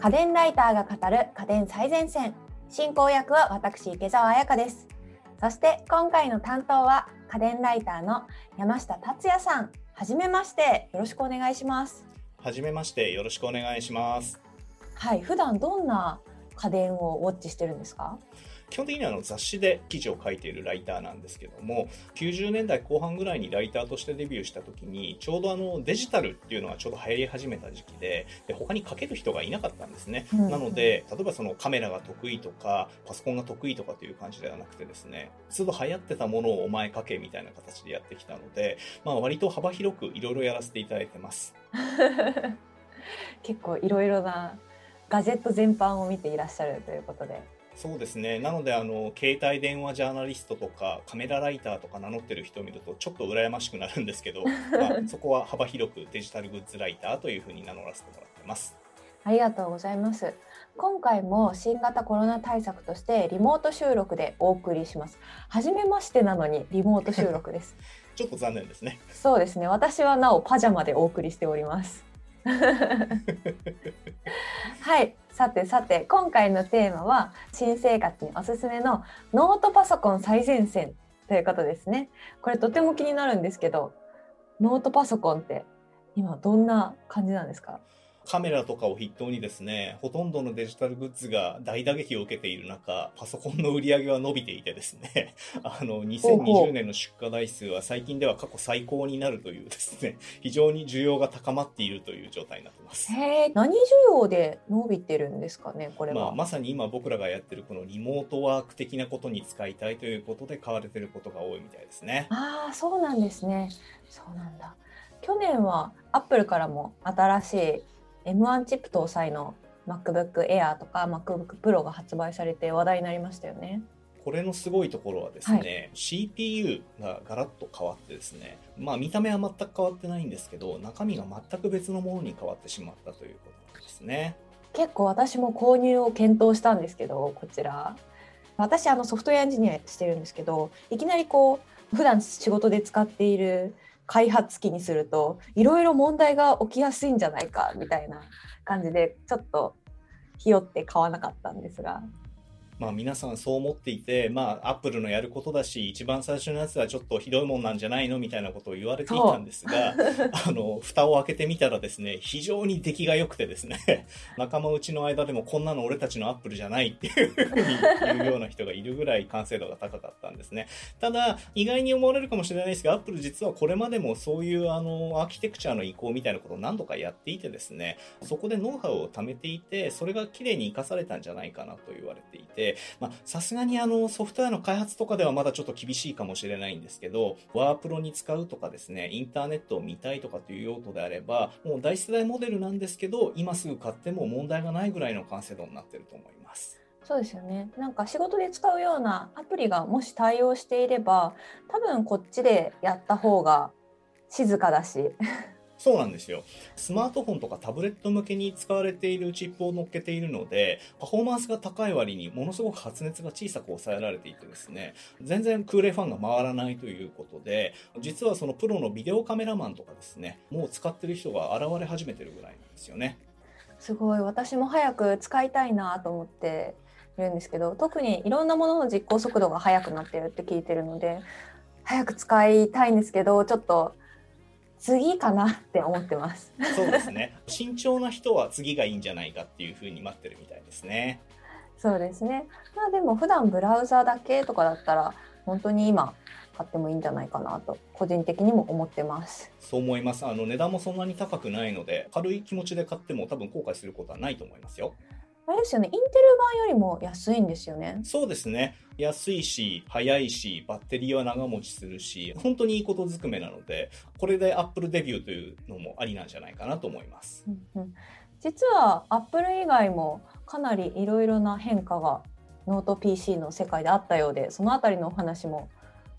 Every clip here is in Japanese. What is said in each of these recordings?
家電ライターが語る家電最前線。進行役は私池澤彩香です。そして今回の担当は家電ライターの山下達也さん。はじめましてよろしくお願いします。はじめましてよろしくお願いします。はい普段どんな家電をウォッチしてるんですか？基本的にはあの雑誌で記事を書いているライターなんですけども90年代後半ぐらいにライターとしてデビューした時にちょうどあのデジタルっていうのがちょうど流行り始めた時期でで他に書ける人がいなかったんですね、うん。なので例えばそのカメラが得意とかパソコンが得意とかという感じではなくてですね都度流行ってたものをお前書けみたいな形でやってきたので、まあ、割と幅広くいろいろやらせていただいてます。結構いろいろなガジェット全般を見ていらっしゃるということでそうですね。なので、あの、携帯電話ジャーナリストとか、カメラライターとか名乗ってる人を見ると、ちょっと羨ましくなるんですけど、まあ、そこは幅広くデジタルグッズライターというふうに名乗らせてもらってます。ありがとうございます。今回も新型コロナ対策としてリモート収録でお送りします。初めましてなのにリモート収録です。ちょっと残念ですね。そうですね。私はなおパジャマでお送りしております。はい。さてさて今回のテーマは新生活におすすめのノートパソコン最前線ということですね。これとても気になるんですけどノートパソコンって今どんな感じなんですか？カメラとかを筆頭にですね、ほとんどのデジタルグッズが大打撃を受けている中、パソコンの売り上げは伸びていてですね、あの、2020年の出荷台数は最近では過去最高になるというですね、非常に需要が高まっているという状態になってます。へ何需要で伸びてるんですかね、これは？まあ、まさに今僕らがやってるこのリモートワーク的なことに使いたいということで買われてることが多いみたいですね。ああ、そうなんですね。そうなんだ。去年はアップルからも新しい M1 チップ搭載の MacBook Air とか MacBook Pro が発売されて話題になりましたよね。これのすごいところはですね、はい、CPU がガラッと変わってですね、まあ見た目は全く変わってないんですけど、中身が全く別のものに変わってしまったということなんですね。結構私も購入を検討したんですけど、こちら。私あのソフトウェアエンジニアしてるんですけど、いきなりこう普段仕事で使っている開発機にするといろいろ問題が起きやすいんじゃないかみたいな感じでちょっとひよって買わなかったんですが。まあ皆さんそう思っていて、まあアップルのやることだし、一番最初のやつはちょっとひどいもんなんじゃないのみたいなことを言われていたんですが、あの、蓋を開けてみたらですね、非常に出来が良くてですね、仲間内の間でもこんなの俺たちのアップルじゃないっていうふうに言うような人がいるぐらい完成度が高かったんですね。ただ、意外に思われるかもしれないですが、アップル実はこれまでもそういうあの、アーキテクチャの移行みたいなことを何度かやっていてですね、そこでノウハウを貯めていて、それが綺麗に活かされたんじゃないかなと言われていて、さすがにあのソフトウェアの開発とかではまだちょっと厳しいかもしれないんですけど、ワープロに使うとかですね、インターネットを見たいとかという用途であれば、もう大世代モデルなんですけど、今すぐ買っても問題がないぐらいの完成度になってると思います。そうですよね。なんか仕事で使うようなアプリがもし対応していれば、多分こっちでやった方が静かだしそうなんですよ。スマートフォンとかタブレット向けに使われているチップを乗っけているので、パフォーマンスが高い割にものすごく発熱が小さく抑えられていてですね、全然空冷ファンが回らないということで、実はそのプロのビデオカメラマンとかですね、もう使ってる人が現れ始めてるぐらいなんですよね。すごい、私も早く使いたいなと思っているんですけど、特にいろんなものの実行速度が速くなってるって聞いてるので、早く使いたいんですけど、ちょっと次かなって思ってます。そうですね。慎重な人は次がいいんじゃないかっていうふうに待ってるみたいですね。そうですね。まあでも普段ブラウザだけとかだったら本当に今買ってもいいんじゃないかなと個人的にも思ってます。そう思います。あの値段もそんなに高くないので軽い気持ちで買っても多分後悔することはないと思いますよ。あれですよね、インテル版よりも安いんですよね。そうですね。安いし、早いし、バッテリーは長持ちするし、本当にいいことずくめなので、これで Apple デビューというのもありなんじゃないかなと思います。うんうん、実は Apple 以外もかなりいろいろな変化がノート PC の世界であったようで、そのあたりのお話も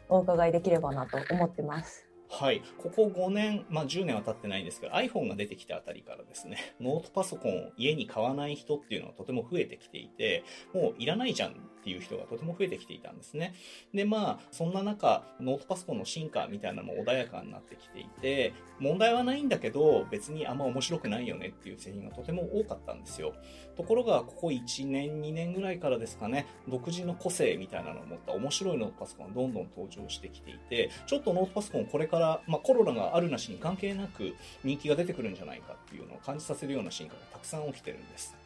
お伺いできればなと思ってます。はい。ここ5年、まあ10年は経ってないんですけど、iPhone が出てきたあたりからですね、ノートパソコンを家に買わない人っていうのはとても増えてきていて、もういらないじゃんっていう人がとても増えてきていたんですね。で、まあ、そんな中、ノートパソコンの進化みたいなのも穏やかになってきていて、問題はないんだけど、別にあんま面白くないよねっていう製品がとても多かったんですよ。ところが、ここ1年、2年ぐらいからですかね、独自の個性みたいなのを持った面白いノートパソコンがどんどん登場してきていて、ちょっとノートパソコンこれから、まあ、コロナがあるなしに関係なく人気が出てくるんじゃないかっていうのを感じさせるような進化がたくさん起きてるんです。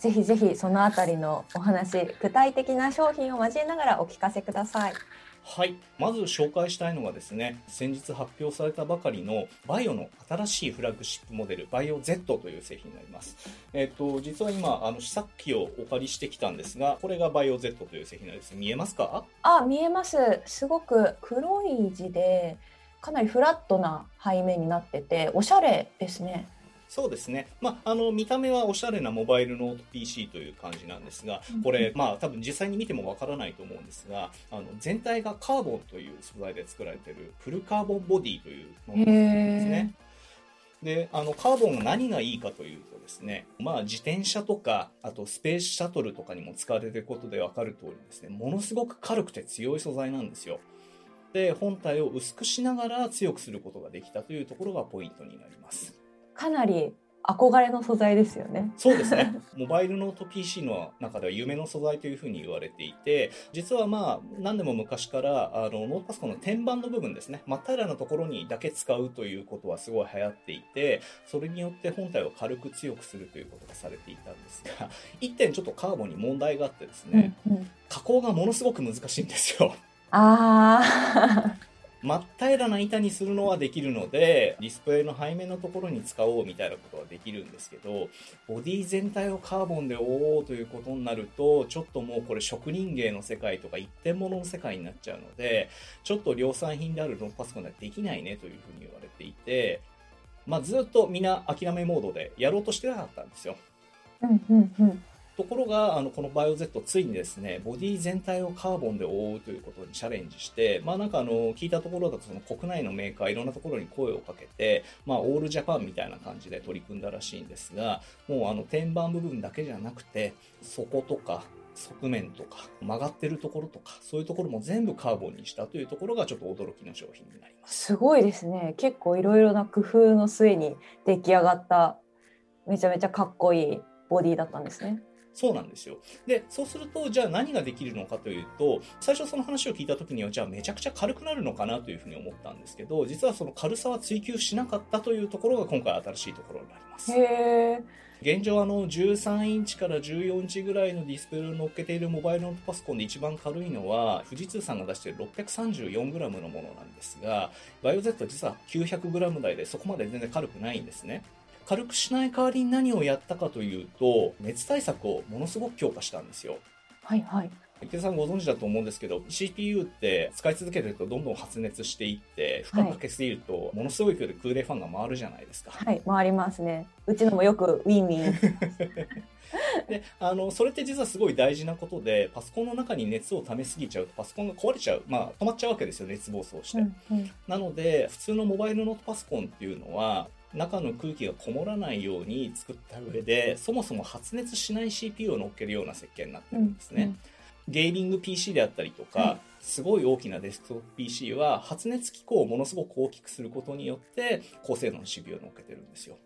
ぜひぜひそのあたりのお話、具体的な商品を交えながらお聞かせください。はい。まず紹介したいのがですね、先日発表されたばかりのバイオの新しいフラッグシップモデル、バイオ Z という製品になります。えっ、と、実は今、あの、試作機をお借りしてきたんですが、これがバイオ Z という製品なんです。見えますか？あ、見えます。すごく黒い字で、かなりフラットな背面になってて、おしゃれですね。そうですね。まあ、あの、見た目はおしゃれなモバイルノート PC という感じなんですが、これ、まあ、多分実際に見てもわからないと思うんですが、あの、全体がカーボンという素材で作られているフルカーボンボディというものですね。で、あの、カーボンが何がいいかというとですね、まあ、自転車とか、あとスペースシャトルとかにも使われていることでわかる通りですね、ものすごく軽くて強い素材なんですよ。で、本体を薄くしながら強くすることができたというところがポイントになります。かなり憧れの素材ですよね。そうですね。モバイルノート PC の中では夢の素材というふうに言われていて、実はまあ、何でも昔から、あの、ノートパソコンの天板の部分ですね、真っ平らなところにだけ使うということはすごい流行っていて、それによって本体を軽く強くするということがされていたんですが、一点ちょっとカーボンに問題があってですね、うんうん、加工がものすごく難しいんですよ。ああ。真っ平らな板にするのはできるので、ディスプレイの背面のところに使おうみたいなことはできるんですけど、ボディ全体をカーボンで覆おうということになると、ちょっともうこれ職人芸の世界とか一点物の世界になっちゃうので、ちょっと量産品であるノーパソコンではできないねというふうに言われていて、まあ、ずっとみんな諦めモードでやろうとしてなかったんですよ。うんうんうんところが、あの、このバイオ Z ついにですね、ボディ全体をカーボンで覆うということにチャレンジして、まあなんかあの、聞いたところだとその国内のメーカーいろんなところに声をかけて、まあオールジャパンみたいな感じで取り組んだらしいんですが、もうあの、天板部分だけじゃなくて、底とか、側面とか曲がってるところとかそういうところも全部カーボンにしたというところがちょっと驚きの商品になります。すごいですね。結構いろいろな工夫の末に出来上がっためちゃめちゃかっこいいボディだったんですね。そうなんですよ。で、そうすると、じゃあ何ができるのかというと、最初その話を聞いた時には、じゃあめちゃくちゃ軽くなるのかなというふうに思ったんですけど、実はその軽さは追求しなかったというところが今回新しいところになります。へ現状あの13インチから14インチぐらいのディスプレイを乗っけているモバイルノートパソコンで一番軽いのは富士通さんが出している 634g のものなんですが、バイオ Z は実は 900g 台でそこまで全然軽くないんですね。軽くしない代わりに何をやったかというと、熱対策をものすごく強化したんですよ。はいはい。池田さんご存知だと思うんですけど、CPU って使い続けてるとどんどん発熱していって、負荷かけすぎると、ものすごい勢いで空冷ファンが回るじゃないですか。はい、回りますね。うちのもよくウィンウィン。で、あの、それって実はすごい大事なことで、パソコンの中に熱を溜めすぎちゃうと、パソコンが壊れちゃう。まあ、止まっちゃうわけですよ、熱暴走して。うんうん、なので、普通のモバイルノートパソコンっていうのは、中の空気がこもらないように作った上で、そもそも発熱しない CPU を乗っけるような設計になってるんですね。うん。うん、ゲーミング PC であったりとか、すごい大きなデスクトップ PC は発熱機構をものすごく大きくすることによって高性能の CPU を乗っけてるんですよ。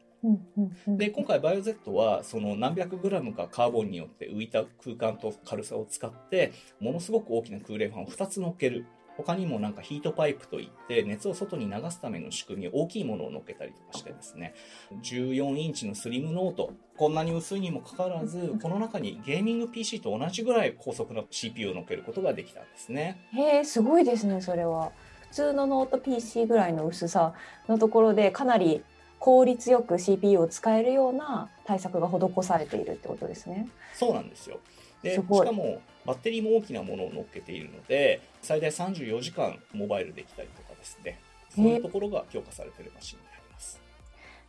で今回バイオ Z はその何百グラムかカーボンによって浮いた空間と軽さを使ってものすごく大きな空冷ファンを2つ乗っける他にもなんかヒートパイプといって熱を外に流すための仕組み、大きいものを乗っけたりとかしてですね、14インチのスリムノート、こんなに薄いにもかかわらず、この中にゲーミング PC と同じぐらい高速な CPU を乗っけることができたんですね。へえ、すごいですね、それは。普通のノート PC ぐらいの薄さのところでかなり効率よく CPU を使えるような対策が施されているってことですね。そうなんですよ。でしかもバッテリーも大きなものを乗っけているので最大34時間モバイルできたりとかですねそういうところが強化されているマシンになります。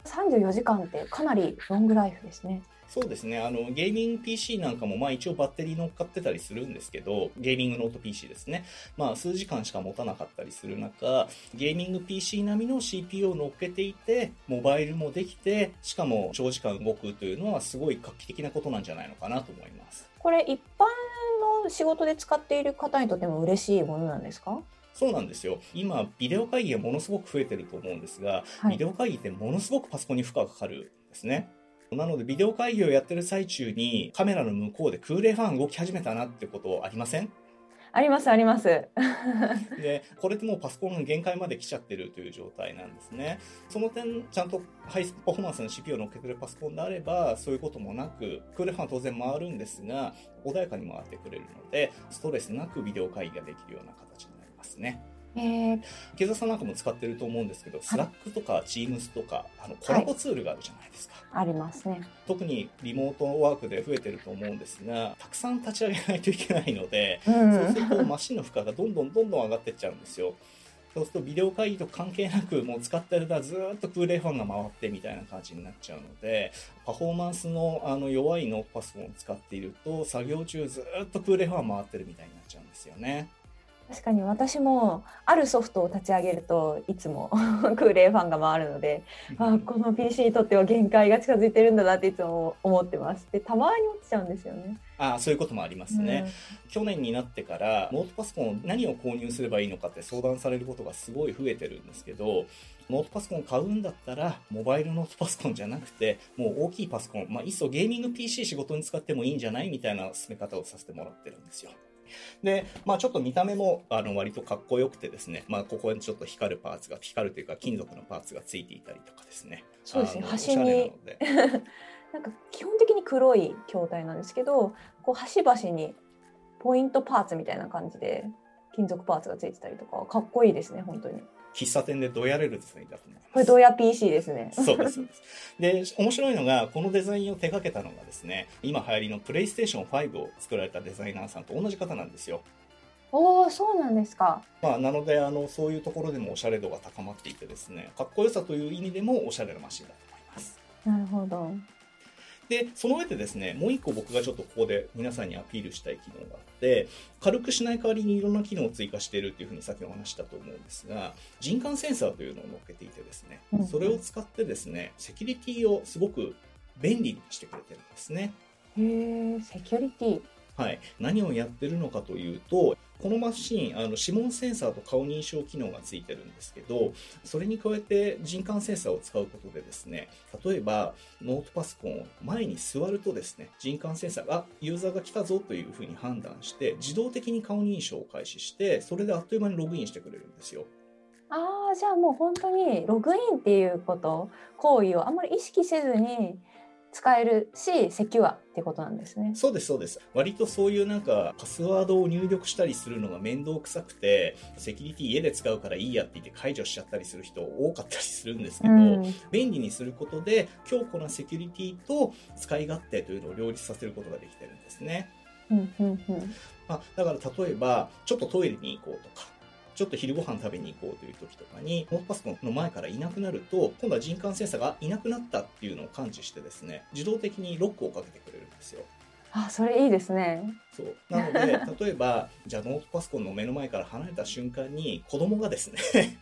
34時間ってかなりロングライフですね。そうですね。あの、ゲーミング PC なんかも、まあ一応バッテリー乗っかってたりするんですけど、ゲーミングノート PC ですね。まあ数時間しか持たなかったりする中、ゲーミング PC 並みの CPU を乗っけていて、モバイルもできて、しかも長時間動くというのはすごい画期的なことなんじゃないのかなと思います。これ一般の仕事で使っている方にとっても嬉しいものなんですか？そうなんですよ。今、ビデオ会議がものすごく増えてると思うんですが、はい、ビデオ会議ってものすごくパソコンに負荷がかかるんですね。なので、ビデオ会議をやってる最中に、カメラの向こうで空冷ファン動き始めたなってことありません？あります、あります。で、これってもうパソコンが限界まで来ちゃってるという状態なんですね。その点、ちゃんとハイパフォーマンスの CPU を乗っけてるパソコンであれば、そういうこともなく、クールファン当然回るんですが、穏やかに回ってくれるので、ストレスなくビデオ会議ができるような形になりますね。えー、池澤さんなんかも使ってると思うんですけど、 Slack とか Teams とか、あのコラボツールがあるじゃないですか。はい、ありますね。特にリモートワークで増えてると思うんですが、たくさん立ち上げないといけないので、うん、そうするとマシンの負荷がどんどんどんどん上がっていっちゃうんですよ。そうするとビデオ会議と関係なく、もう使ってる間ずっと空冷ファンが回ってみたいな感じになっちゃうので、パフォーマンスのあの弱いノートパソコンを使っていると、作業中ずっと空冷ファン回ってるみたいになっちゃうんですよね。確かに私もあるソフトを立ち上げるといつも 空冷ファンが回るので、あこの PC にとっては限界が近づいてるんだなっていつも思ってます。でたまに落ちちゃうんですよね。あそういうこともありますね、うん、去年になってからノートパソコン何を購入すればいいのかって相談されることがすごい増えてるんですけどノートパソコン買うんだったらモバイルノートパソコンじゃなくてもう大きいパソコンまあいっそゲーミング PC 仕事に使ってもいいんじゃないみたいな進め方をさせてもらってるんですよで、まあちょっと見た目も、あの、割とかっこよくてですね、まあここにちょっと光るパーツが、光るというか金属のパーツがついていたりとかですね。そうですね、端に。なんか基本的に黒い筐体なんですけど、こう端々にポイントパーツみたいな感じで金属パーツがついてたりとか、かっこいいですね、本当に。喫茶店でどうやれるデザインだと思います。これどうや PC ですね。そうです、そうです。で、面白いのが、このデザインを手掛けたのがですね、今流行りのプレイステーション5を作られたデザイナーさんと同じ方なんですよ。おお、そうなんですか。まあ、なので、あの、そういうところでもおしゃれ度が高まっていてですね、かっこよさという意味でもおしゃれなマシンだと思います。なるほど。で、その上でですね、もう一個僕がちょっとここで皆さんにアピールしたい機能があって、軽くしない代わりにいろんな機能を追加しているっていうふうにさっきお話したと思うんですが、人感センサーというのを乗っけていてですね、それを使ってですね、セキュリティをすごく便利にしてくれてるんですね。へー、セキュリティ。はい。何をやってるのかというと、このマシン、あの指紋センサーと顔認証機能がついてるんですけど、それに加えて人感センサーを使うことでですね、例えばノートパソコンを前に座るとですね、人感センサーがユーザーが来たぞというふうに判断して、自動的に顔認証を開始して、それであっという間にログインしてくれるんですよ。ああ、じゃあもう本当にログインっていうこと、行為をあんまり意識せずに、使えるし、セキュアってことなんですね。そうです、そうです。割とそういうなんか、パスワードを入力したりするのが面倒くさくて、セキュリティ家で使うからいいやって言って解除しちゃったりする人多かったりするんですけど、うん、便利にすることで、強固なセキュリティと使い勝手というのを両立させることができてるんですね。うんうんうんまあ、だから例えば、ちょっとトイレに行こうとか、ちょっと昼ご飯食べに行こうという時とかに、ノートパソコンの前からいなくなると、今度は人感センサーがいなくなったっていうのを感知してですね、自動的にロックをかけてくれるんですよ。あ、それいいですね。そう。なので、例えば、じゃあノートパソコンの目の前から離れた瞬間に、子供がですね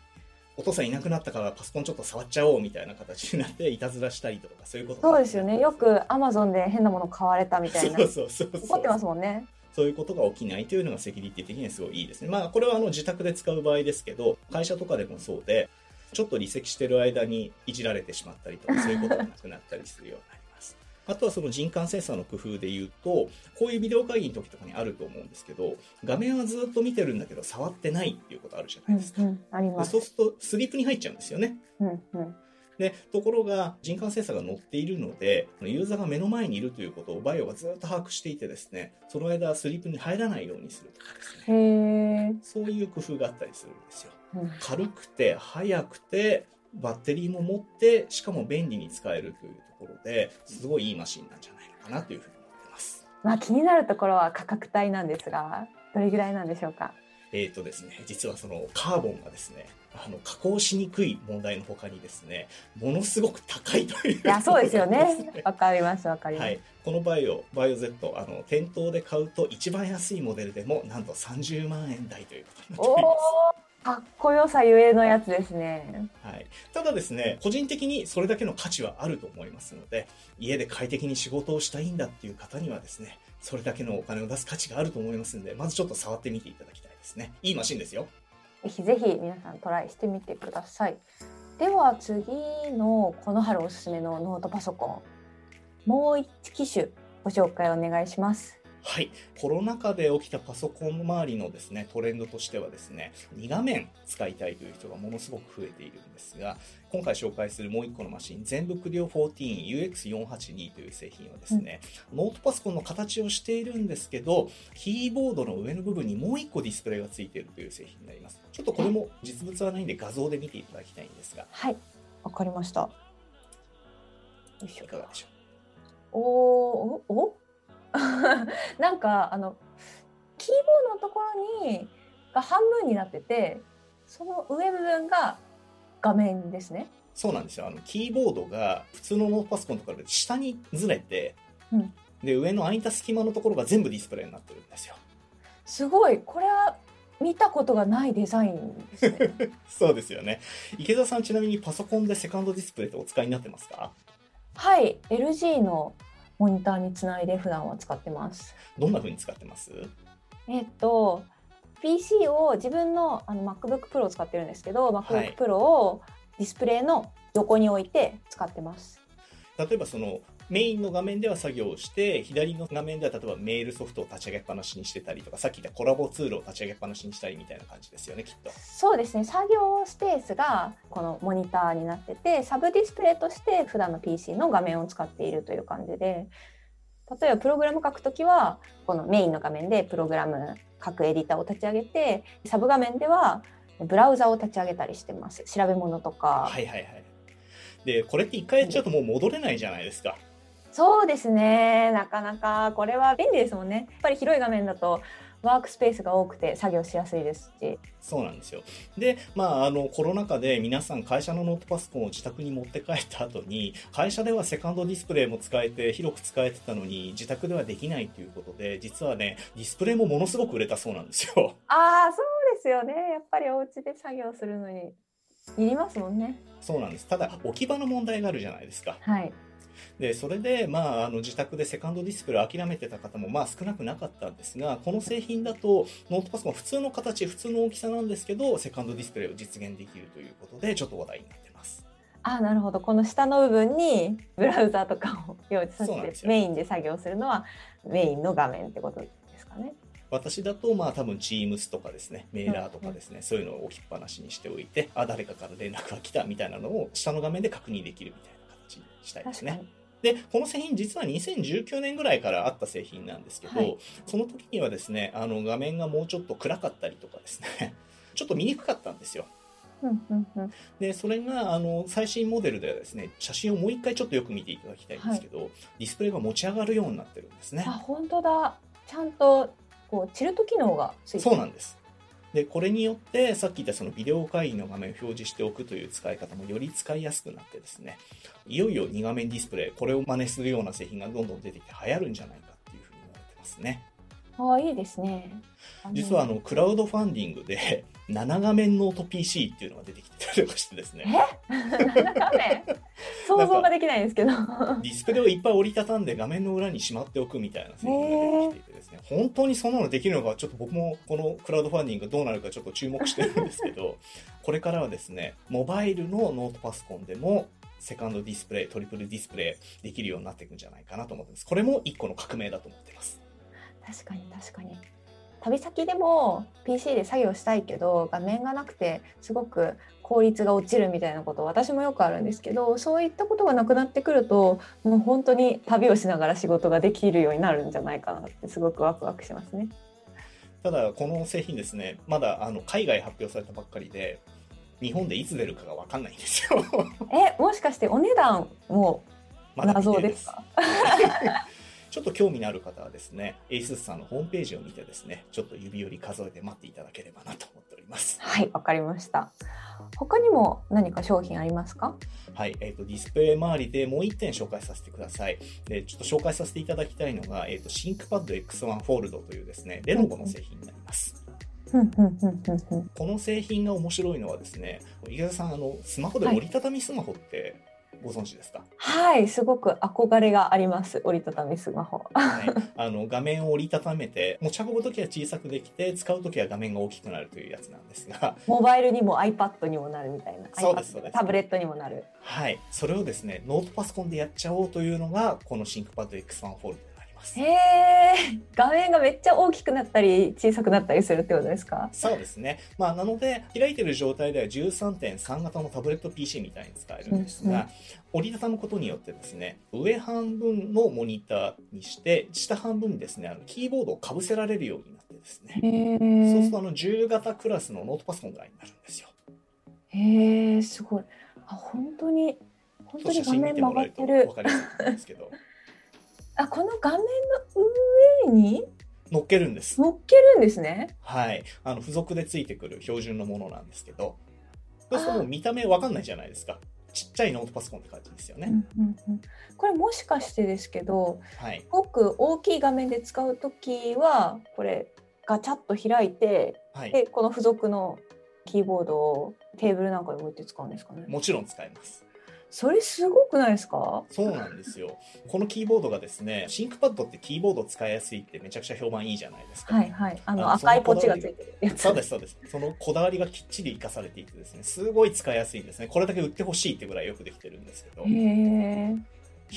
お父さんいなくなったからパソコンちょっと触っちゃおうみたいな形になっていたずらしたりとかそういうことそうですよねよくアマゾンで変なもの買われたみたいなそうそうそう怒ってますもんねそういうことが起きないというのがセキュリティ的にはすごいいいですね。まあ、これはあの自宅で使う場合ですけど、会社とかでもそうで、ちょっと離席してる間にいじられてしまったりとか、そういうことがなくなったりするようになります。あとはその人感センサーの工夫で言うと、こういうビデオ会議の時とかにあると思うんですけど、画面はずっと見てるんだけど触ってないっていうことあるじゃないですか。うんうん、あります。そうするとスリープに入っちゃうんですよね。うんうんで、ところが人感センサーが乗っているので、ユーザーが目の前にいるということをバイオがずっと把握していてですね、その間スリープに入らないようにするとかですね。そういう工夫があったりするんですよ。うん、軽くて、速くて、バッテリーも持って、しかも便利に使えるというところで、すごいいいマシンなんじゃないのかなというふうに思ってます。まあ気になるところは価格帯なんですが、どれぐらいなんでしょうか？えっ、とですね、実はそのカーボンがですね、あの、加工しにくい問題の他にですね、ものすごく高いという、いや、そうですよね。わかります、わかります。はい、このバイオ、バイオ Z、あの、店頭で買うと一番安いモデルでも、なんと30万円台ということになっております。かっこよさゆえのやつですね。はい。ただですね、個人的にそれだけの価値はあると思いますので、家で快適に仕事をしたいんだっていう方にはですね、それだけのお金を出す価値があると思いますんで、まずちょっと触ってみていただきたいですね。いいマシンですよ。ぜひぜひ皆さんトライしてみてください。では次のこの春おすすめのノートパソコン、もう一機種ご紹介お願いします。はい。コロナ禍で起きたパソコン周りのですね、トレンドとしてはですね、2画面使いたいという人がものすごく増えているんですが、今回紹介するもう1個のマシン、全部クリオ 14UX482 という製品はですね、うん、ノートパソコンの形をしているんですけど、キーボードの上の部分にもう1個ディスプレイがついているという製品になります。ちょっとこれも実物はないんで画像で見ていただきたいんですが。はい。わかりました。いかがでしょう？おおお？なんかあのキーボードのところにが半分になっててその上部分が画面ですね。そうなんですよ。あのキーボードが普通のノートパソコンとかで下にずれて、うん、で上の空いた隙間のところが全部ディスプレイになってるんですよ。すごい。これは見たことがないデザインですね。そうですよね。池田さんちなみにパソコンでセカンドディスプレイってお使いになってますか？はい。LG のモニターにつないで普段は使ってます。どんな風に使ってます？えっと PC を自分のあの MacBook Pro を使ってるんですけど、MacBook Pro をディスプレイの横に置いて使ってます。例えばそのメインの画面では作業をして、左の画面では例えばメールソフトを立ち上げっぱなしにしてたりとか、さっき言ったコラボツールを立ち上げっぱなしにしたりみたいな感じですよね、きっと。そうですね。作業スペースがこのモニターになってて、サブディスプレイとして普段の PC の画面を使っているという感じで、例えばプログラム書くときは、このメインの画面でプログラム書くエディターを立ち上げて、サブ画面ではブラウザを立ち上げたりしてます。調べ物とか。はいはいはい。で、これって一回やっちゃうともう戻れないじゃないですか。そうですね。なかなかこれは便利ですもんね。やっぱり広い画面だとワークスペースが多くて作業しやすいですし。そうなんですよ。で、まあ、あの、コロナ禍で皆さん会社のノートパソコンを自宅に持って帰った後に、会社ではセカンドディスプレイも使えて、広く使えてたのに、自宅ではできないということで、実はね、ディスプレイもものすごく売れたそうなんですよ。ああ、そうですよね。やっぱりお家で作業するのに、いりますもんね。そうなんです。ただ、置き場の問題があるじゃないですか。はい。で、それで、まあ、あの、自宅でセカンドディスプレイを諦めてた方も、まあ、少なくなかったんですが、この製品だと、ノートパソコン普通の形、普通の大きさなんですけど、セカンドディスプレイを実現できるということで、ちょっと話題になってます。あなるほど。この下の部分にブラウザとかを用意させて、メインで作業するのはメインの画面ってことですかね。私だと、まあ多分 Teams とかですね、メーラーとかですね、うんうん、そういうのを置きっぱなしにしておいて、あ、誰かから連絡が来たみたいなのを下の画面で確認できるみたいなしたいですね。で、この製品実は2019年ぐらいからあった製品なんですけど、はい、その時にはですね、あの画面がもうちょっと暗かったりとかですね、ちょっと見にくかったんですよ。で、それが、あの、最新モデルではですね、写真をもう一回ちょっとよく見ていただきたいんですけど、はい、ディスプレイが持ち上がるようになってるんですね。あ、本当だ。ちゃんと、こう、チルト機能がついてる。そうなんです。で、これによって、さっき言ったそのビデオ会議の画面を表示しておくという使い方もより使いやすくなってですね、いよいよ2画面ディスプレイ、これを真似するような製品がどんどん出てきて流行るんじゃないかっていうふうに言われてますね。ああ、いいですね。実はあの、クラウドファンディングで、7画面ノート PC っていうのが出てきてたりとかしてですね。え ?7 画面想像ができないんですけど。ディスプレイをいっぱい折りたたんで画面の裏にしまっておくみたいな製品が出てきていてですね、本当にそんなのできるのか、ちょっと僕もこのクラウドファンディングどうなるかちょっと注目してるんですけど、これからはですね、モバイルのノートパソコンでも、セカンドディスプレイ、トリプルディスプレイできるようになっていくんじゃないかなと思ってます。これも一個の革命だと思ってます。確かに確かに。旅先でも PC で作業したいけど画面がなくてすごく効率が落ちるみたいなこと私もよくあるんですけどそういったことがなくなってくるともう本当に旅をしながら仕事ができるようになるんじゃないかなってすごくワクワクしますね。ただこの製品ですねまだあの海外発表されたばっかりで日本でいつ出るかが分かんないんですよ。えもしかしてお値段も謎ですか？ちょっと興味のある方はですね、ASUS さんのホームページを見てですね、ちょっと指折り数えて待っていただければなと思っております。はい、わかりました。他にも何か商品ありますか？はい、えっ、ー、と、ディスプレイ周りでもう1点紹介させてください。で、ちょっと紹介させていただきたいのが、えっ、ー、と、シンクパッド X1 フォールドというですね、レノボの製品になります。この製品が面白いのはですね、池田さん、あの、スマホで折りたたみスマホって、ご存知ですか？はいすごく憧れがあります。折りたたみスマホ、はい、あの画面を折りたためて持ち運ぶ時は小さくできて使う時は画面が大きくなるというやつなんですが。モバイルにも iPad にもなるみたいな。そうですそうです。タブレットにもなる。はい。それをですねノートパソコンでやっちゃおうというのがこのシンクパッド X1 フォルダます。へえ、画面がめっちゃ大きくなったり小さくなったりするってことですか？そうですね。まあ、なので、開いてる状態では13.3型のタブレット PC みたいに使えるんですが、うんうん、折りたたむことによってですね、上半分のモニターにして、下半分にですね、あのキーボードをかぶせられるようになってですね、そうするとあの10型クラスのノートパソコンぐらいになるんですよ。へえ、すごい。あ、本当に、本当に画面曲がってる。わかりやすいんですけど。あこの画面の上に？乗っけるんです。乗っけるんですね。はい。あの、付属でついてくる標準のものなんですけど、そうすると見た目わかんないじゃないですか。ちっちゃいノートパソコンって感じですよね。うんうんうん、これもしかしてですけど、はい、ごく大きい画面で使う時はこれガチャッと開いて、はい、でこの付属のキーボードをテーブルなんかで置いて使うんですかね。もちろん使います。それすごくないですか？そうなんですよ。このキーボードがですね、 ThinkPad ってキーボード使いやすいってめちゃくちゃ評判いいじゃないですか。はいはい。あの赤いポチがついてるやつ。そうですそうです。そのこだわりがきっちり生かされていてですね、すごい使いやすいんですね。これだけ売ってほしいってぐらいよくできてるんですけど。へ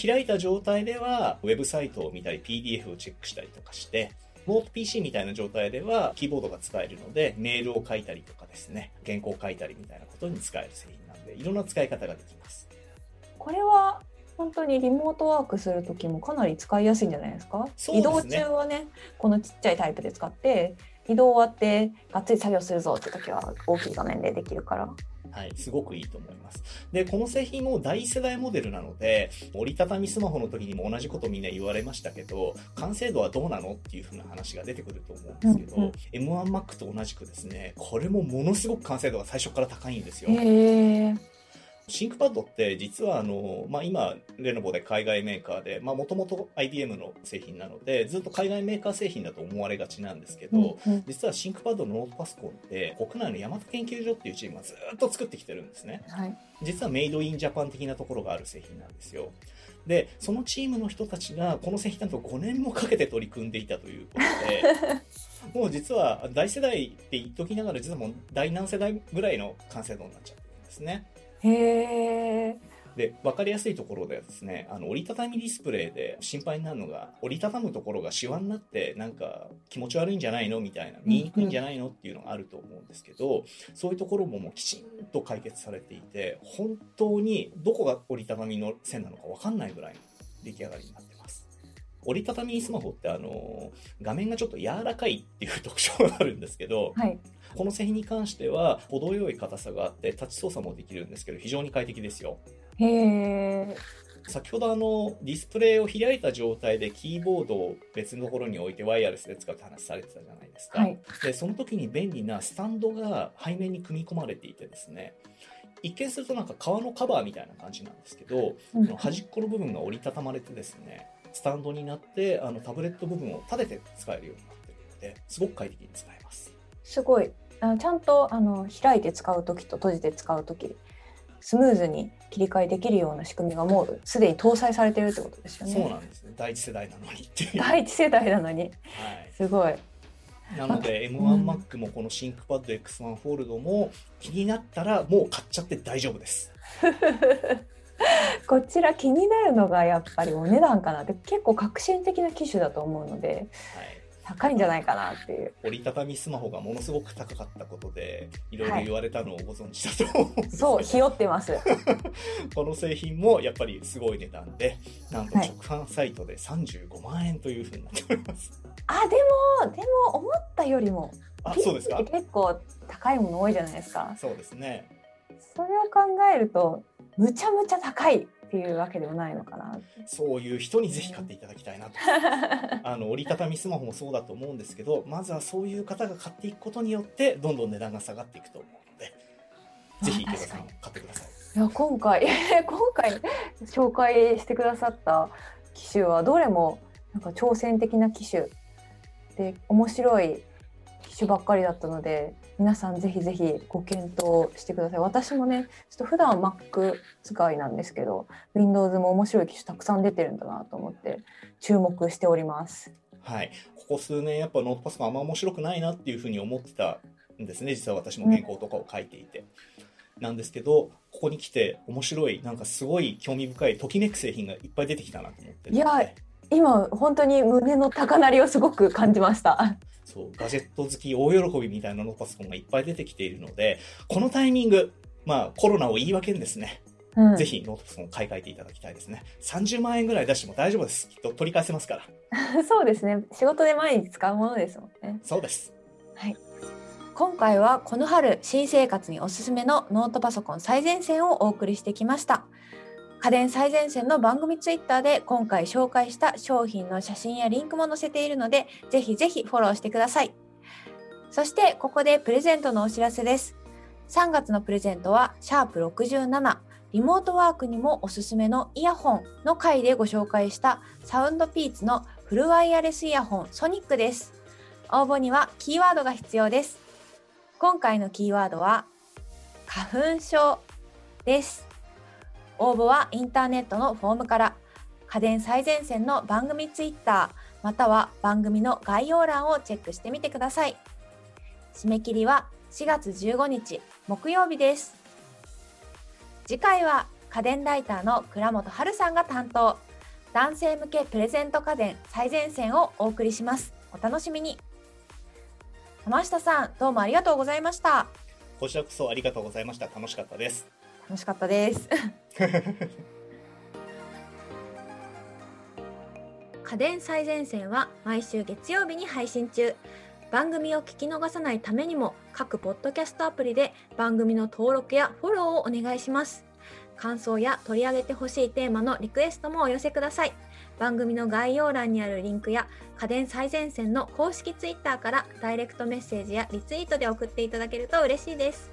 開いた状態では、ウェブサイトを見たり、PDF をチェックしたりとかして、ノート PC みたいな状態では、キーボードが使えるので、メールを書いたりとかですね、原稿を書いたりみたいなことに使える製品なんで、いろんな使い方ができます。これは本当にリモートワークする時もかなり使いやすいんじゃないですか、ね、移動中はねこのちっちゃいタイプで使って移動終わってがっつり作業するぞって時は大きい画面でできるから。はい、すごくいいと思います。で、この製品も第世代モデルなので、折りたたみスマホの時にも同じことみんな言われましたけど、完成度はどうなのっていう風な話が出てくると思うんですけど、うんうん、M1Mac と同じくですね、これもものすごく完成度が最初から高いんですよ。ThinkPad って実はあの、まあ、今、レノボで海外メーカーで、まあ、もともと IBM の製品なので、ずっと海外メーカー製品だと思われがちなんですけど、うんうん、実は ThinkPad のノートパソコンって、国内の大和研究所っていうチームがずっと作ってきてるんですね。はい、実はメイドインジャパン的なところがある製品なんですよ。で、そのチームの人たちが、この製品なんと5年もかけて取り組んでいたということで、もう実は第一世代って言っときながら、実はもう第何世代ぐらいの完成度になっちゃってるんですね。へえ。で、わかりやすいところではですね、あの、折りたたみディスプレイで心配になるのが、折りたたむところがシワになって、なんか気持ち悪いんじゃないのみたいな、見にくいんじゃないのっていうのがあると思うんですけど、そういうところももうきちんと解決されていて、本当にどこが折りたたみの線なのかわかんないぐらいの出来上がりになってます。折りたたみスマホってあの、画面がちょっと柔らかいっていう特徴があるんですけど、はい、この製品に関しては程よい硬さがあってタッチ操作もできるんですけど非常に快適ですよ。へ先ほどあのディスプレイを開いた状態でキーボードを別のところに置いてワイヤレスで使うって話されてたじゃないですか。はい、でその時に便利なスタンドが背面に組み込まれていてですね一見するとなんか革のカバーみたいな感じなんですけど、うん、端っこの部分が折りたたまれてですねスタンドになってあのタブレット部分を立てて使えるようになってるのですごく快適に使えます。すごいあちゃんとあの開いて使う時と閉じて使う時スムーズに切り替えできるような仕組みがもうすでに搭載されてるってことですよね。そうなんですね。第一世代なのに。第一世代なのに。はい、すごい。なので M1Mac もこのシンクパッド X1 フォールドも気になったらもう買っちゃって大丈夫です。こちら気になるのがやっぱりお値段かなって結構革新的な機種だと思うので、はい、高いんじゃないかなっていう。折りたたみスマホがものすごく高かったことでいろいろ言われたのをご存知だと思うんです、そうひよってます。この製品もやっぱりすごい値段でなんと直販サイトで35万円というふうになっております、はい、あでもでも思ったよりもあそうですか。結構高いもの多いじゃないですか。そうですね。それを考えるとむちゃむちゃ高いっていうわけでもないのかなそういう人にぜひ買っていただきたいなと。あの折りたたみスマホもそうだと思うんですけどまずはそういう方が買っていくことによってどんどん値段が下がっていくと思うのでぜひ池田さん買ってください。いや今回 今回紹介してくださった機種はどれもなんか挑戦的な機種で面白い機種ばっかりだったので皆さんぜひぜひご検討してください。私もねちょっと普段 Mac 使いなんですけど Windows も面白い機種たくさん出てるんだなと思って注目しております。はい。ここ数年やっぱノートパソコンあんま面白くないなっていうふうに思ってたんですね。実は私も原稿とかを書いていて、うん、なんですけどここに来て面白いなんかすごい興味深いときめく製品がいっぱい出てきたなと思っていや今本当に胸の高鳴りをすごく感じましたそうガジェット好き大喜びみたいなノートパソコンがいっぱい出てきているのでこのタイミングまあコロナを言い訳んですねうん、ぜひノートパソコン買い替えていただきたいですね。30万円ぐらい出しても大丈夫です。きっと取り返せますから。そうですね。仕事で毎日使うものですもんね。そうです。はい。今回はこの春新生活におすすめのノートパソコン最前線をお送りしてきました。家電最前線の番組ツイッターで今回紹介した商品の写真やリンクも載せているので、ぜひぜひフォローしてください。そしてここでプレゼントのお知らせです。3月のプレゼントは、シャープ67、リモートワークにもおすすめのイヤホンの回でご紹介したサウンドピーツのフルワイヤレスイヤホンソニックです。応募にはキーワードが必要です。今回のキーワードは花粉症です。応募はインターネットのフォームから。家電最前線の番組ツイッターまたは番組の概要欄をチェックしてみてください。締め切りは4月15日木曜日です。次回は家電ライターの倉本春さんが担当。男性向けプレゼント家電最前線をお送りします。お楽しみに。山下さんどうもありがとうございました。こちらこそありがとうございました。楽しかったです。楽しかったです。家電最前線は毎週月曜日に配信中。番組を聞き逃さないためにも各ポッドキャストアプリで番組の登録やフォローをお願いします。感想や取り上げてほしいテーマのリクエストもお寄せください。番組の概要欄にあるリンクや家電最前線の公式ツイッターからダイレクトメッセージやリツイートで送っていただけると嬉しいです